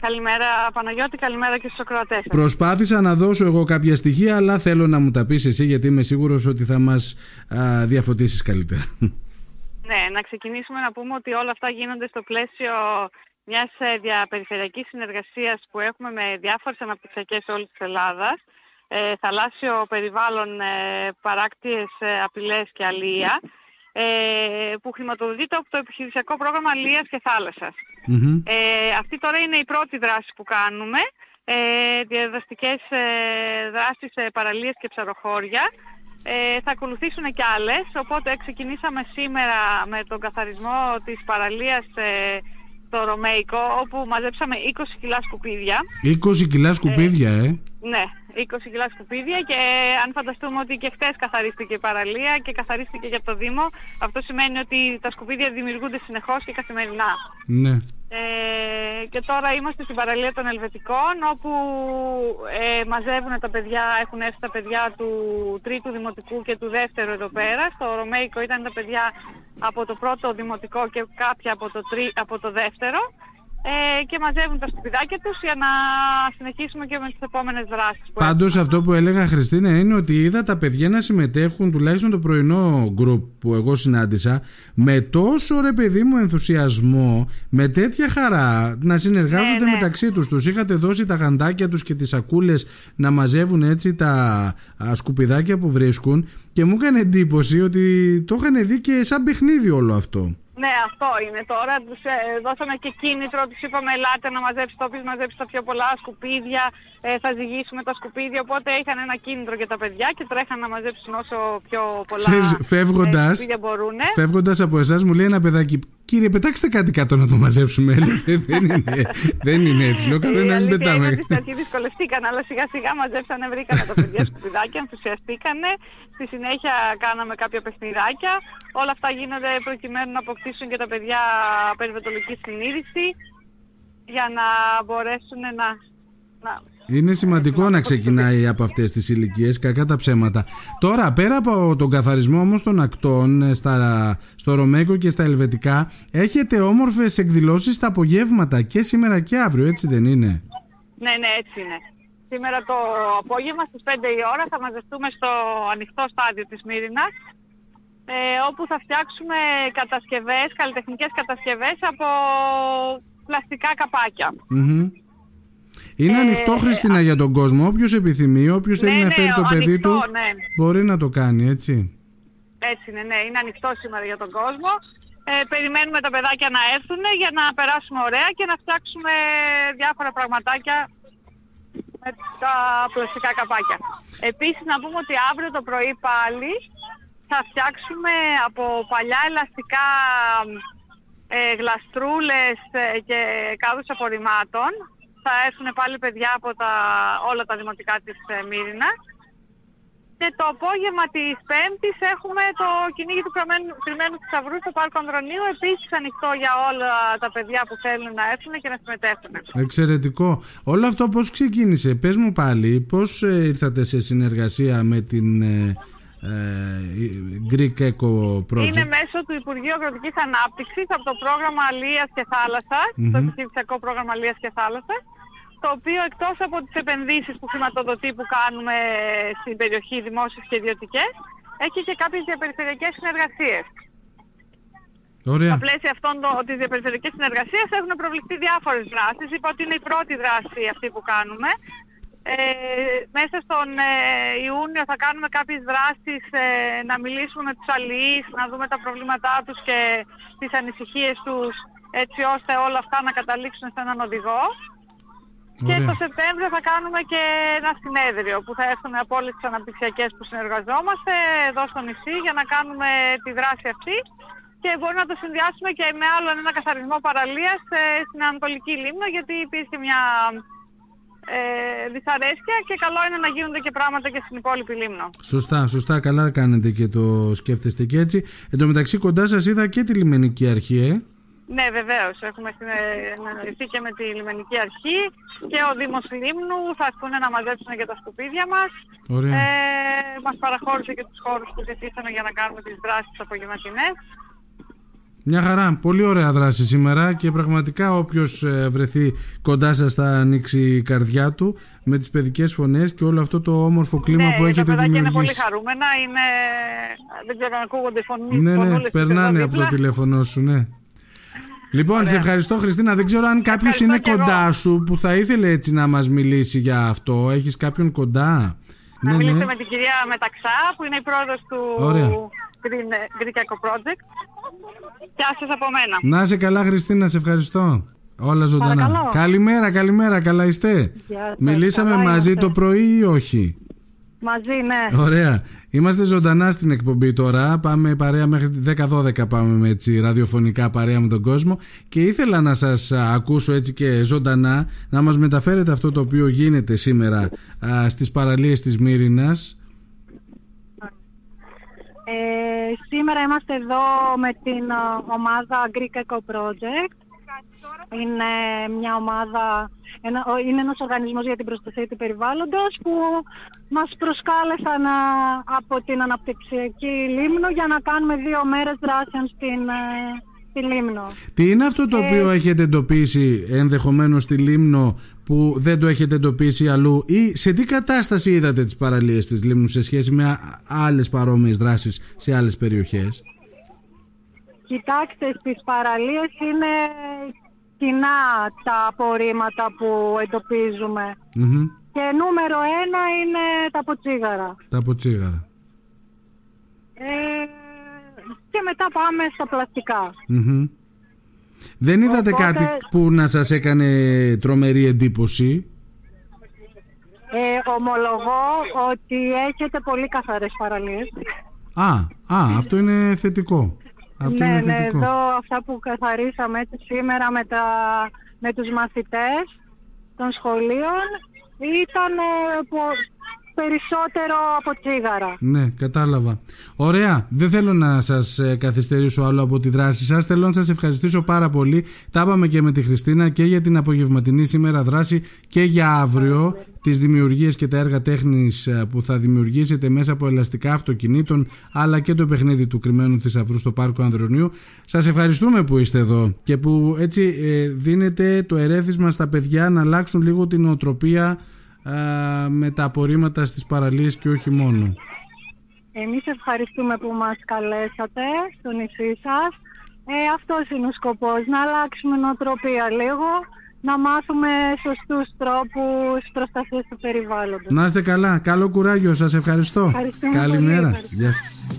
Καλημέρα Παναγιώτη, καλημέρα και στους ακροατές. Προσπάθησα να δώσω εγώ κάποια στοιχεία, αλλά θέλω να μου τα πεις εσύ γιατί είμαι σίγουρος ότι θα μας α, διαφωτίσεις καλύτερα. Ναι, να ξεκινήσουμε να πούμε ότι όλα αυτά γίνονται στο πλαίσιο μιας ε, διαπεριφερειακής συνεργασίας που έχουμε με διάφορες αναπτυξιακές όλης της Ελλάδας, ε, θαλάσσιο περιβάλλον, ε, παράκτιες ε, απειλές και αλία, ε, που χρηματοδοτείται από το επιχειρησιακό πρόγραμμα Αλίας και θαλασσας Ε, αυτή τώρα είναι η πρώτη δράση που κάνουμε, ε, διαδραστικές ε, δράσεις σε παραλίες και ψαροχώρια. Ε, θα ακολουθήσουν και άλλες, οπότε ξεκινήσαμε σήμερα με τον καθαρισμό της παραλίας ε, στο Ρωμαϊκό, όπου μαζέψαμε 20 κιλά σκουπίδια. 20 κιλά σκουπίδια, ε. Ναι, 20 κιλά σκουπίδια και αν φανταστούμε ότι και χτες καθαρίστηκε η παραλία και καθαρίστηκε για το Δήμο, αυτό σημαίνει ότι τα σκουπίδια δημιουργούνται συνεχώς και καθημερινά. Ναι. Ε, και τώρα είμαστε στην παραλία των Ελβετικών όπου ε, μαζεύουν τα παιδιά, έχουν έρθει τα παιδιά του τρίτου δημοτικού και του δεύτερου εδώ πέρα. Στο Ρωμαϊκό ήταν τα παιδιά από το πρώτο δημοτικό και κάποια από το, τρί, από το δεύτερο ε, και μαζεύουν τα σκουπιδάκια τους για να συνεχίσουμε και με τις επόμενες δράσεις. Που Πάντως αυτό που έλεγα Χριστίνα είναι ότι είδα τα παιδιά να συμμετέχουν τουλάχιστον το πρωινό γκρουπ που εγώ συνάντησα με τόσο ρε παιδί μου ενθουσιασμό, με τέτοια χαρά να συνεργάζονται ναι, ναι. μεταξύ τους. Τους είχατε δώσει τα γαντάκια τους και τις σακούλες να μαζεύουν έτσι τα σκουπιδάκια που βρίσκουν και μου έκανε εντύπωση ότι το είχαν δει και σαν παιχνίδι όλο αυτό. Ναι, αυτό είναι τώρα. Τους ε, δώσαμε και κίνητρο, τους είπαμε ελάτε να μαζέψετε όποιες μαζέψετε τα πιο πολλά σκουπίδια, ε, θα ζυγίσουμε τα σκουπίδια, οπότε είχαν ένα κίνητρο για τα παιδιά και τρέχαν να μαζέψουν όσο πιο πολλά Ξέρεις, φεύγοντας, ε, σκουπίδια μπορούν. Φεύγοντας από εσάς μου λέει ένα παιδάκι Κύριε, πετάξτε κάτι κάτω να το μαζέψουμε. δεν, είναι, δεν είναι έτσι. Λέω καλό είναι να μην πετάμε. Είναι στην αρχή δυσκολευτήκαν, αλλά σιγά σιγά μαζέψανε, βρήκανε τα παιδιά σκουπιδάκια, ενθουσιαστήκανε. Στη συνέχεια κάναμε κάποια παιχνιδάκια. Όλα αυτά γίνονται προκειμένου να αποκτήσουν και τα παιδιά περιβετολογική συνείδηση για να μπορέσουν να, να είναι σημαντικό να ξεκινάει από αυτές τις ηλικίες, κακά τα ψέματα. Τώρα, πέρα από τον καθαρισμό όμως των ακτών ε, στα, στο Ρωμαϊκό και στα Ελβετικά, έχετε όμορφες εκδηλώσεις τα απογεύματα και σήμερα και αύριο, έτσι δεν είναι; Ναι, ναι, έτσι είναι. Σήμερα το απόγευμα στις 5 η ώρα θα μαζευτούμε στο ανοιχτό στάδιο της Μύρινας ε, όπου θα φτιάξουμε κατασκευές, καλλιτεχνικές κατασκευές από πλαστικά είναι ε, ανοιχτό, Χριστίνα, για τον κόσμο. Όποιος επιθυμεί, όποιος ναι, θέλει να ναι, φέρει το παιδί ανοιχτό, του, ναι. μπορεί να το κάνει, έτσι. Έτσι είναι, ναι. Είναι ανοιχτό σήμερα για τον κόσμο. Ε, περιμένουμε τα παιδάκια να έρθουν για να περάσουμε ωραία και να φτιάξουμε διάφορα πραγματάκια με τα πλαστικά καπάκια. Επίσης να πούμε ότι αύριο το πρωί πάλι θα φτιάξουμε από παλιά ελαστικά ε, γλαστρούλες ε, και κάδους απορριμμάτων θα έρθουν πάλι παιδιά από τα, όλα τα δημοτικά της ε, Μύρινας. Και το απόγευμα της Πέμπτης έχουμε το κυνήγι του κρυμμένου θησαυρού στο Πάρκο Ανδρονίου, επίσης ανοιχτό για όλα τα παιδιά που θέλουν να έρθουν και να συμμετέχουν. Εξαιρετικό. Όλο αυτό πώς ξεκίνησε, πες μου πάλι, πώς ε, ήρθατε σε συνεργασία με την ε, ε, Greek Eco Project; Είναι μέσω του Υπουργείου Αγροτικής Ανάπτυξης από το πρόγραμμα Αλίας και Θάλασσας, το επιχειρησιακό πρόγραμμα Αλίας και Θάλασσας, το οποίο εκτός από τις επενδύσεις που χρηματοδοτεί που κάνουμε στην περιοχή δημόσιες και ιδιωτικές, έχει και κάποιες διαπεριφερειακές συνεργασίες. Ωραία. Στα πλαίσια αυτών το, της διαπεριφερειακής συνεργασίας έχουν προβληθεί διάφορες δράσεις. Είπα ότι είναι η πρώτη δράση αυτή που κάνουμε. Ε, μέσα στον ε, Ιούνιο θα κάνουμε κάποιες δράσεις ε, να μιλήσουμε με τους αλληλείς, να δούμε τα προβλήματά τους και τις ανησυχίες τους έτσι ώστε όλα αυτά να καταλήξουν σε έναν οδηγό. Και το Σεπτέμβριο θα κάνουμε και ένα συνέδριο που θα έρθουν από όλες τις αναπτυξιακές που συνεργαζόμαστε εδώ στο νησί για να κάνουμε τη δράση αυτή και μπορούμε να το συνδυάσουμε και με άλλο ένα καθαρισμό παραλίας ε, στην Ανατολική Λίμνο γιατί υπήρχε μια ε, δυσαρέσκεια και καλό είναι να γίνονται και πράγματα και στην υπόλοιπη Λίμνο. Σωστά, σωστά, καλά κάνετε και το σκέφτεστε και έτσι. Εν τω μεταξύ κοντά σας είδα και τη λιμενική αρχή, ε. Ναι, βεβαίως. Έχουμε συνεργαστεί και με τη λιμενική αρχή και ο Δήμος Λίμνου θα έρθουν να μαζέψουν για τα σκουπίδια μας. Ωραία. Ε, μας παραχώρησε και τους χώρους που ζητήσαμε για να κάνουμε τις δράσεις απογευματινές. Μια χαρά. Πολύ ωραία δράση σήμερα και πραγματικά όποιος βρεθεί κοντά σας θα ανοίξει η καρδιά του με τις παιδικές φωνές και όλο αυτό το όμορφο κλίμα ναι, που έχετε δημιουργήσει. είναι πολύ χαρούμενα. Είναι... Δεν ξέρω αν ακούγονται φωνή. Ναι, ναι, περνάνε από το τηλέφωνο σου, ναι. Λοιπόν, Ωραία. σε ευχαριστώ Χριστίνα. Δεν ξέρω αν κάποιος είναι κοντά σου που θα ήθελε έτσι να μας μιλήσει για αυτό. Έχεις κάποιον κοντά; Να ναι, μιλήσετε ναι. με την κυρία Μεταξά που είναι η πρόεδρος του Ωραία. Green, Greek Eco Project. Γεια σας από μένα. Να είσαι καλά Χριστίνα, σε ευχαριστώ. Όλα ζωντανά. Παρακαλώ. Καλημέρα, καλημέρα, καλά είστε. Μιλήσαμε μαζί το πρωί ή όχι; Μαζί, ναι. Ωραία. Είμαστε ζωντανά στην εκπομπή τώρα. Πάμε παρέα μέχρι 10-12 πάμε με έτσι ραδιοφωνικά παρέα με τον κόσμο και ήθελα να σας ακούσω έτσι και ζωντανά να μας μεταφέρετε αυτό το οποίο γίνεται σήμερα α, στις παραλίες της Μύρινας. Ε, σήμερα είμαστε εδώ με την ομάδα Greek Eco Project. Είναι μια ομάδα ένα, είναι ένας οργανισμός για την προστασία του περιβάλλοντος που μας προσκάλεσαν από την αναπτυξιακή Λίμνο για να κάνουμε δύο μέρες δράσεων στην, ε, στη Λίμνο. Τι είναι αυτό το ε, οποίο έχετε εντοπίσει ενδεχομένως στη Λίμνο που δεν το έχετε εντοπίσει αλλού ή σε τι κατάσταση είδατε τις παραλίες της Λίμνου σε σχέση με άλλες παρόμοιες δράσεις σε άλλες περιοχές; Κοιτάξτε, στις παραλίες είναι κοινά τα απορρίμματα που εντοπιζουμε Και νούμερο ένα είναι τα ποτσίγαρα. Τα ποτσίγαρα. Ε, και μετά πάμε στα πλαστικα Δεν είδατε κάτι που να σας έκανε τρομερή εντύπωση; Ε, ομολογώ ότι έχετε πολύ καθαρές παραλίες. Α, α αυτό είναι θετικό. Αυτό ναι, είναι ναι, εδώ αυτά που καθαρίσαμε έτσι σήμερα με, τα, με τους μαθητές των σχολείων ήταν περισσότερο από τσίγαρα. Ναι, κατάλαβα. Ωραία. Δεν θέλω να σας ε, καθυστερήσω άλλο από τη δράση σας. Θέλω να σας ευχαριστήσω πάρα πολύ. Τα είπαμε και με τη Χριστίνα και για την απογευματινή σήμερα δράση και για αύριο. Τις δημιουργίες και τα έργα τέχνης ε, που θα δημιουργήσετε μέσα από ελαστικά αυτοκινήτων, αλλά και το παιχνίδι του κρυμμένου θησαυρού στο Πάρκο Ανδρονίου. Σας ευχαριστούμε που είστε εδώ και που έτσι ε, δίνετε το ερέθισμα στα παιδιά να αλλάξουν λίγο την οτροπία με τα απορρίμματα στις παραλίες και όχι μόνο. Εμείς ευχαριστούμε που μας καλέσατε στο νησί σας. Ε, αυτός είναι ο σκοπός, να αλλάξουμε νοοτροπία λίγο, να μάθουμε σωστούς τρόπους προστασίας του περιβάλλοντος. Να είστε καλά, καλό κουράγιο, σας ευχαριστώ. Καλημέρα, γεια σας.